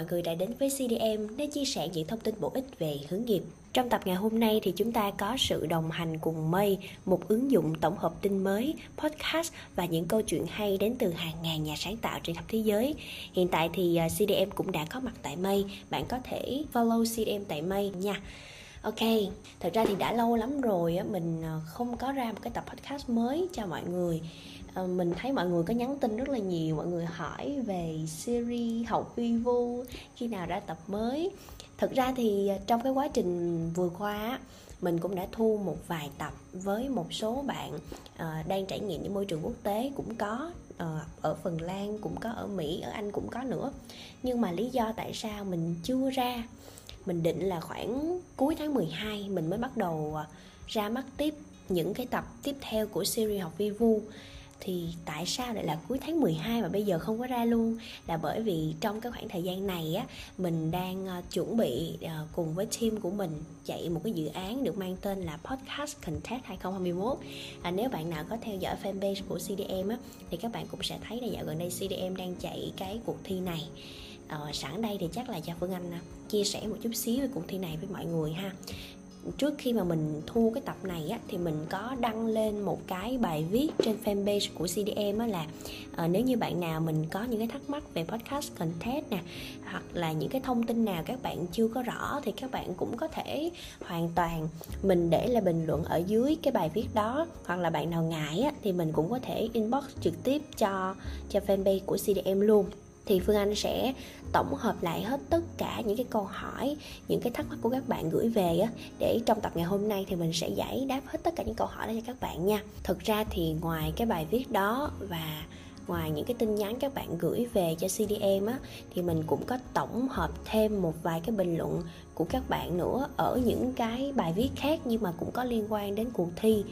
mọi người đã đến với CDM để chia sẻ những thông tin bổ ích về hướng nghiệp. Trong tập ngày hôm nay thì chúng ta có sự đồng hành cùng Mây, một ứng dụng tổng hợp tin mới, podcast và những câu chuyện hay đến từ hàng ngàn nhà sáng tạo trên khắp thế giới. Hiện tại thì à, CDM cũng đã có mặt tại Mây, bạn có thể follow CDM tại Mây nha. Ok, thật ra thì đã lâu lắm rồi mình à, không có ra một cái tập podcast mới cho mọi người Ờ, mình thấy mọi người có nhắn tin rất là nhiều mọi người hỏi về series học vi vu khi nào ra tập mới. Thực ra thì ờ, trong cái quá trình vừa qua mình cũng đã thu một vài tập với một số bạn uh, đang trải nghiệm những môi trường quốc tế cũng có uh, ở Phần Lan cũng có ở Mỹ ở Anh cũng có nữa. Nhưng mà lý do tại sao mình chưa ra mình định là khoảng cuối tháng 12 mình mới bắt đầu ra mắt tiếp những cái tập tiếp theo của series học vi vu thì tại sao lại là cuối tháng 12 mà bây giờ không có ra luôn? Là bởi vì trong cái khoảng thời gian này á mình đang ờ, chuẩn bị ờ, cùng với team của mình chạy một cái dự án được mang tên là Podcast Contest 2021 à, nếu bạn nào có theo dõi fanpage của CDM á thì các bạn cũng sẽ thấy là dạo gần đây CDM đang chạy cái cuộc thi này. Ờ, sẵn đây thì chắc là cho Phương Anh ờ, chia sẻ một chút xíu về cuộc thi này với mọi người ha trước khi mà mình thu cái tập này á, thì mình có đăng lên một cái bài viết trên fanpage của CDM á là à, nếu như bạn nào mình có những cái thắc mắc về podcast content nè hoặc là những cái thông tin nào các bạn chưa có rõ thì các bạn cũng có thể hoàn toàn mình để là bình luận ở dưới cái bài viết đó. Hoặc là bạn nào ngại á, thì mình cũng có thể inbox trực tiếp cho cho fanpage của CDM luôn thì phương anh sẽ tổng hợp lại hết tất cả những cái câu hỏi, những cái thắc mắc của các bạn gửi về á, để trong tập ngày hôm nay thì mình sẽ giải đáp hết tất cả những câu hỏi đó cho các bạn nha. Thực ra thì ngoài cái bài viết đó và ngoài những cái tin nhắn các bạn gửi về cho CDM á, thì mình cũng có tổng hợp thêm một vài cái bình luận của các bạn nữa ở những cái bài viết khác nhưng mà cũng có liên quan đến cuộc thi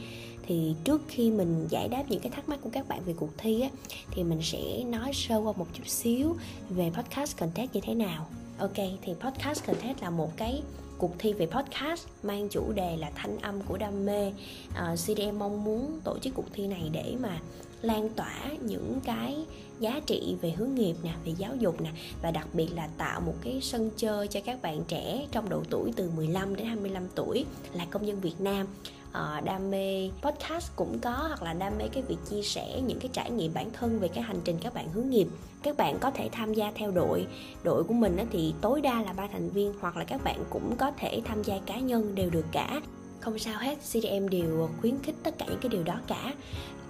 thì trước khi mình giải đáp những cái thắc mắc của các bạn về cuộc thi á thì mình sẽ nói sơ qua một chút xíu về podcast contest như thế nào. Ok thì podcast contest là một cái cuộc thi về podcast mang chủ đề là thanh âm của đam mê. Ờ, uh, CDM mong muốn tổ chức cuộc thi này để mà lan tỏa những cái giá trị về hướng nghiệp nè về giáo dục nè và đặc biệt là tạo một cái sân chơi cho các bạn trẻ trong độ tuổi từ 15 đến 25 tuổi là công dân Việt Nam uh, đam mê podcast cũng có hoặc là đam mê cái việc chia sẻ những cái trải nghiệm bản thân về cái hành trình các bạn hướng nghiệp. Các bạn có thể tham gia theo đội. Đội của mình thì tối đa là ba thành viên hoặc là các bạn cũng có thể tham gia cá nhân đều được cả không sao hết CDM đều khuyến khích tất cả những cái điều đó cả.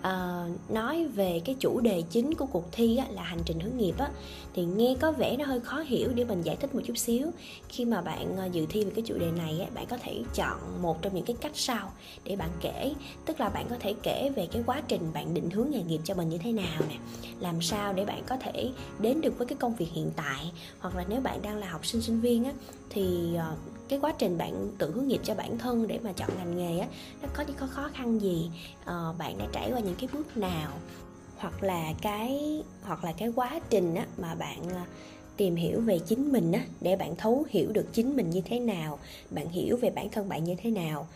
À, nói về cái chủ đề chính của cuộc thi á, là hành trình hướng nghiệp á, thì nghe có vẻ nó hơi khó hiểu để mình giải thích một chút xíu. Khi mà bạn ờ, dự thi về cái chủ đề này á, bạn có thể chọn một trong những cái cách sau để bạn kể. Tức là bạn có thể kể về cái quá trình bạn định hướng nghề nghiệp cho mình như thế nào nè. Làm sao để bạn có thể đến được với cái công việc hiện tại. Hoặc là nếu bạn đang là học sinh sinh viên á thì ờ, cái quá trình bạn tự hướng nghiệp cho bản thân để mà chọn ngành nghề á nó có những có khó khăn gì uh, bạn đã trải qua những cái bước nào? Hoặc là cái hoặc là cái quá trình á mà bạn uh, tìm hiểu về chính mình á để bạn thấu hiểu được chính mình như thế nào bạn hiểu về bản thân bạn như thế nào.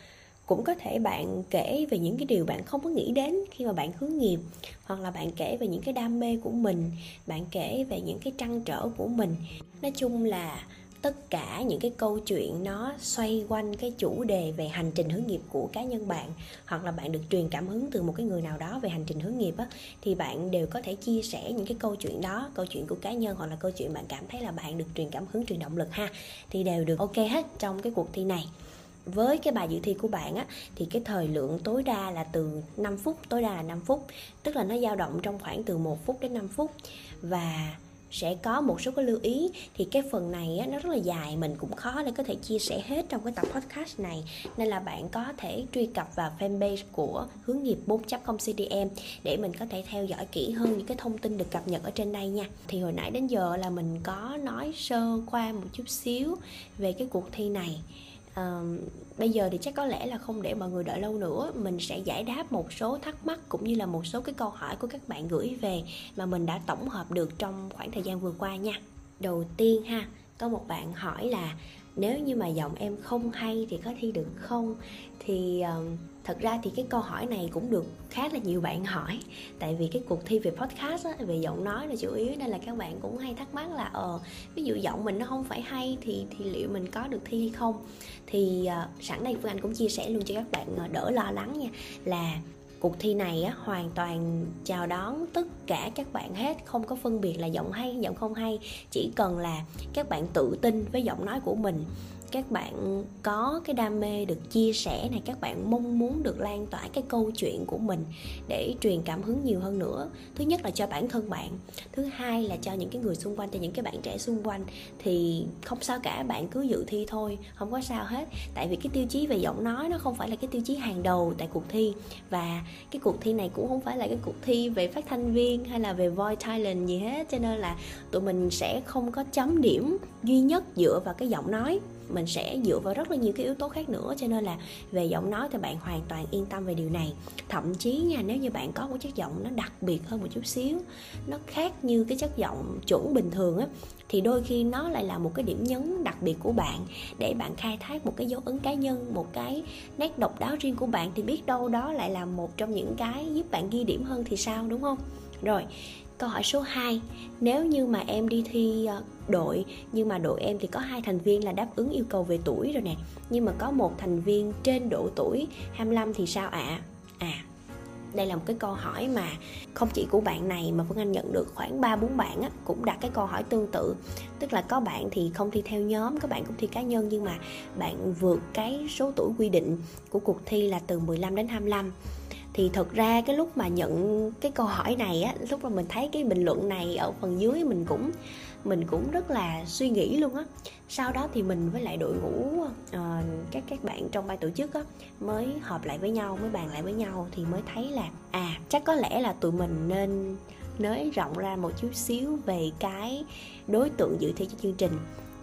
Cũng có thể bạn kể về những cái điều bạn không có nghĩ đến khi mà bạn hướng nghiệp hoặc là bạn kể về những cái đam mê của mình bạn kể về những cái trăn trở của mình. Nói chung là tất cả những cái câu chuyện nó xoay quanh cái chủ đề về hành trình hướng nghiệp của cá nhân bạn, hoặc là bạn được truyền cảm hứng từ một cái người nào đó về hành trình hướng nghiệp á, thì bạn đều có thể chia sẻ những cái câu chuyện đó, câu chuyện của cá nhân hoặc là câu chuyện bạn cảm thấy là bạn được truyền cảm hứng, truyền động lực ha, thì đều được ok hết trong cái cuộc thi này. Với cái bài dự thi của bạn á, thì cái thời lượng tối đa là từ 5 phút, tối đa là 5 phút, tức là nó dao động trong khoảng từ 1 phút đến 5 phút. Và sẽ có một số cái lưu ý. Thì cái phần này á, nó rất là dài mình cũng khó để có thể chia sẻ hết trong cái tập podcast này. Nên là bạn có thể truy cập vào fanpage của hướng nghiệp 4.0 CDM để mình có thể theo dõi kỹ hơn những cái thông tin được cập nhật ở trên đây nha. Thì hồi nãy đến giờ là mình có nói sơ qua một chút xíu về cái cuộc thi này bây giờ thì chắc có lẽ là không để mọi người đợi lâu nữa. Mình sẽ giải đáp một số thắc mắc cũng như là một số cái câu hỏi của các bạn gửi về mà mình đã tổng hợp được trong khoảng thời gian vừa qua nha. Đầu tiên ha có một bạn hỏi là nếu như mà giọng em không hay thì có thi được không? Thì uh, thật ra thì cái câu hỏi này cũng được khá là nhiều bạn hỏi. Tại vì cái cuộc thi về podcast á, về giọng nói là chủ yếu nên là các bạn cũng hay thắc mắc là ờ ví dụ giọng mình nó không phải hay thì thì liệu mình có được thi hay không? Thì uh, sẵn đây phương anh cũng chia sẻ luôn cho các bạn ờ, đỡ lo lắng nha là cuộc thi này á, hoàn toàn chào đón tất cả các bạn hết không có phân biệt là giọng hay giọng không hay. Chỉ cần là các bạn tự tin với giọng nói của mình các bạn có cái đam mê được chia sẻ này, các bạn mong muốn được lan tỏa cái câu chuyện của mình để truyền cảm hứng nhiều hơn nữa. Thứ nhất là cho bản thân bạn, thứ hai là cho những cái người xung quanh, cho những cái bạn trẻ xung quanh. Thì không sao cả, bạn cứ dự thi thôi, không có sao hết. Tại vì cái tiêu chí về giọng nói nó không phải là cái tiêu chí hàng đầu tại cuộc thi. Và cái cuộc thi này cũng không phải là cái cuộc thi về phát thanh viên hay là về voice talent gì hết. Cho nên là tụi mình sẽ không có chấm điểm duy nhất dựa vào cái giọng nói mình sẽ dựa vào rất là nhiều cái yếu tố khác nữa. Cho nên là về giọng nói thì bạn hoàn toàn yên tâm về điều này. Thậm chí nha, nếu như bạn có một chất giọng nó đặc biệt hơn một chút xíu, nó khác như cái chất giọng chuẩn bình thường á, thì đôi khi nó lại là một cái điểm nhấn đặc biệt của bạn. Để bạn khai thác một cái dấu ấn cá nhân, một cái nét độc đáo riêng của bạn thì biết đâu đó lại là một trong những cái giúp bạn ghi điểm hơn thì sao, đúng không? Rồi Câu hỏi số 2 Nếu như mà em đi thi ờ, đội Nhưng mà đội em thì có hai thành viên là đáp ứng yêu cầu về tuổi rồi nè Nhưng mà có một thành viên trên độ tuổi 25 thì sao ạ? À? à đây là một cái câu hỏi mà không chỉ của bạn này mà Phương Anh nhận được khoảng 3 4 bạn á, cũng đặt cái câu hỏi tương tự. Tức là có bạn thì không thi theo nhóm, các bạn cũng thi cá nhân nhưng mà bạn vượt cái số tuổi quy định của cuộc thi là từ 15 đến 25 thì thật ra cái lúc mà nhận cái câu hỏi này á lúc mà mình thấy cái bình luận này ở phần dưới mình cũng mình cũng rất là suy nghĩ luôn á. Sau đó thì mình với lại đội ngũ uh, các các bạn trong ban tổ chức á mới họp lại với nhau mới bàn lại với nhau thì mới thấy là à chắc có lẽ là tụi mình nên nới rộng ra một chút xíu về cái đối tượng dự thi cho chương trình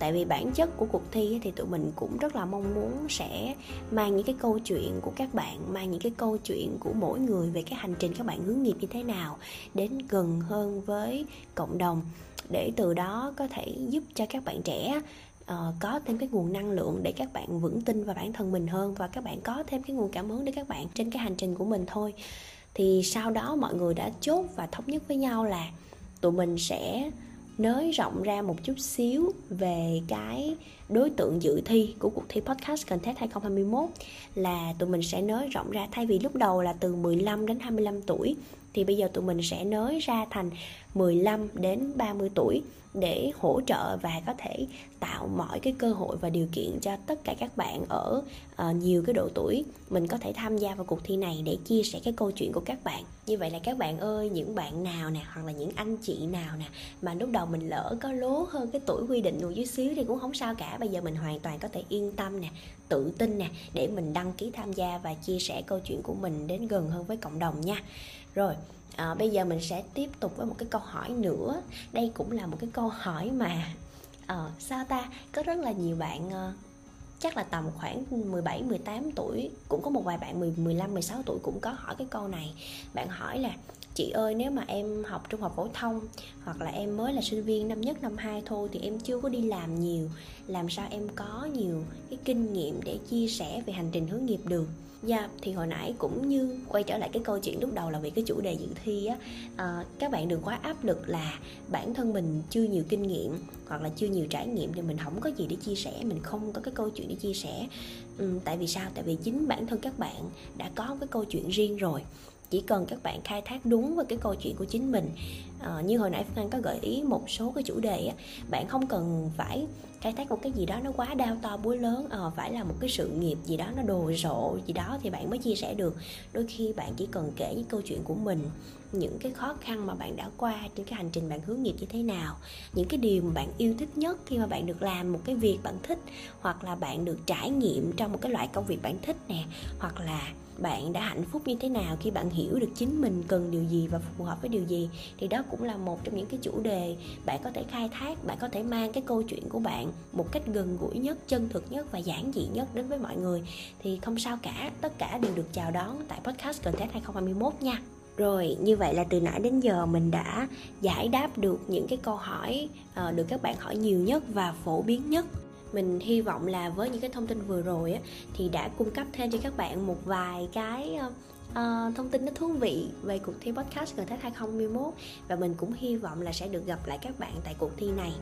tại vì bản chất của cuộc thi thì tụi mình cũng rất là mong muốn sẽ mang những cái câu chuyện của các bạn mang những cái câu chuyện của mỗi người về cái hành trình các bạn hướng nghiệp như thế nào đến gần hơn với cộng đồng để từ đó có thể giúp cho các bạn trẻ uh, có thêm cái nguồn năng lượng để các bạn vững tin vào bản thân mình hơn và các bạn có thêm cái nguồn cảm hứng để các bạn trên cái hành trình của mình thôi. Thì sau đó mọi người đã chốt và thống nhất với nhau là tụi mình sẽ nới rộng ra một chút xíu về cái đối tượng dự thi của cuộc thi podcast contest 2021 là tụi mình sẽ nới rộng ra thay vì lúc đầu là từ 15 đến 25 tuổi thì bây giờ tụi mình sẽ nới ra thành 15 đến 30 tuổi để hỗ trợ và có thể tạo mọi cái cơ hội và điều kiện cho tất cả các bạn ở uh, nhiều cái độ tuổi mình có thể tham gia vào cuộc thi này để chia sẻ cái câu chuyện của các bạn. Như vậy là các bạn ơi những bạn nào nè hoặc là những anh chị nào nè mà lúc đầu mình lỡ có lố hơn cái tuổi quy định một chút xíu thì cũng không sao cả bây giờ mình hoàn toàn có thể yên tâm nè tự tin nè để mình đăng ký tham gia và chia sẻ câu chuyện của mình đến gần hơn với cộng đồng nha. Rồi à, bây giờ mình sẽ tiếp tục với một cái câu hỏi nữa. Đây cũng là một cái câu hỏi mà à, sao ta? Có rất là nhiều bạn à, chắc là tầm khoảng 17 18 tuổi cũng có một vài bạn 10 15 16 tuổi cũng có hỏi cái câu này. Bạn hỏi là chị ơi nếu mà em học trung học phổ thông hoặc là em mới là sinh viên năm nhất năm hai thôi thì em chưa có đi làm nhiều. Làm sao em có nhiều cái kinh nghiệm để chia sẻ về hành trình hướng nghiệp được? Dạ, yeah, thì hồi nãy cũng như quay trở lại cái câu chuyện lúc đầu là về cái chủ đề dự thi á à, Các bạn đừng quá áp lực là bản thân mình chưa nhiều kinh nghiệm hoặc là chưa nhiều trải nghiệm thì mình không có gì để chia sẻ, mình không có cái câu chuyện để chia sẻ. Ừ, Tại vì sao? Tại vì chính bản thân các bạn đã có cái câu chuyện riêng rồi chỉ cần các bạn khai thác đúng với cái câu chuyện của chính mình à, như hồi nãy phương anh có gợi ý một số cái chủ đề á bạn không cần phải khai thác một cái gì đó nó quá đau to búa lớn à, phải là một cái sự nghiệp gì đó nó đồ sộ gì đó thì bạn mới chia sẻ được. Đôi khi bạn chỉ cần kể những câu chuyện của mình những cái khó khăn mà bạn đã qua trên cái hành trình bạn hướng nghiệp như thế nào những cái điều mà bạn yêu thích nhất khi mà bạn được làm một cái việc bạn thích hoặc là bạn được trải nghiệm trong một cái loại công việc bạn thích nè hoặc là bạn đã hạnh phúc như thế nào khi bạn hiểu được chính mình cần điều gì và phù hợp với điều gì thì đó cũng là một trong những cái chủ đề bạn có thể khai thác bạn có thể mang cái câu chuyện của bạn một cách gần gũi nhất chân thực nhất và giản dị nhất đến với mọi người. Thì không sao cả tất cả đều được chào đón tại podcast content 2021 nha. Rồi, như vậy là từ nãy đến giờ mình đã giải đáp được những cái câu hỏi uh, được các bạn hỏi nhiều nhất và phổ biến nhất. Mình hy vọng là với những cái thông tin vừa rồi á, thì đã cung cấp thêm cho các bạn một vài cái ờ, uh, thông tin nó thú vị về cuộc thi podcast gần Tết 2021 và mình cũng hy vọng là sẽ được gặp lại các bạn tại cuộc thi này.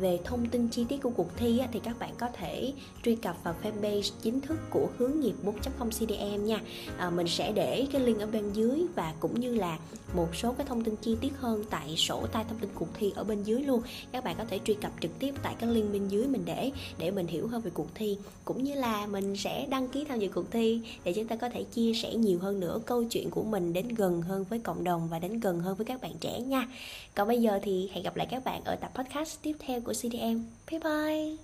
Về thông tin chi tiết của cuộc thi á, thì các bạn có thể truy cập vào fanpage chính thức của hướng nghiệp 4.0 CDM nha. Uh, mình sẽ để cái link ở bên dưới và cũng như là một số cái thông tin chi tiết hơn tại sổ tay thông tin cuộc thi ở bên dưới luôn. Các bạn có thể truy cập trực tiếp tại cái link bên dưới mình để để mình hiểu hơn về cuộc thi cũng như là mình sẽ đăng ký tham dự cuộc thi để chúng ta có thể chia sẻ nhiều hơn nữa câu chuyện của mình đến gần hơn với cộng đồng và đến gần hơn với các bạn trẻ nha còn bây giờ thì hẹn gặp lại các bạn ở tập podcast tiếp theo của CDM bye bye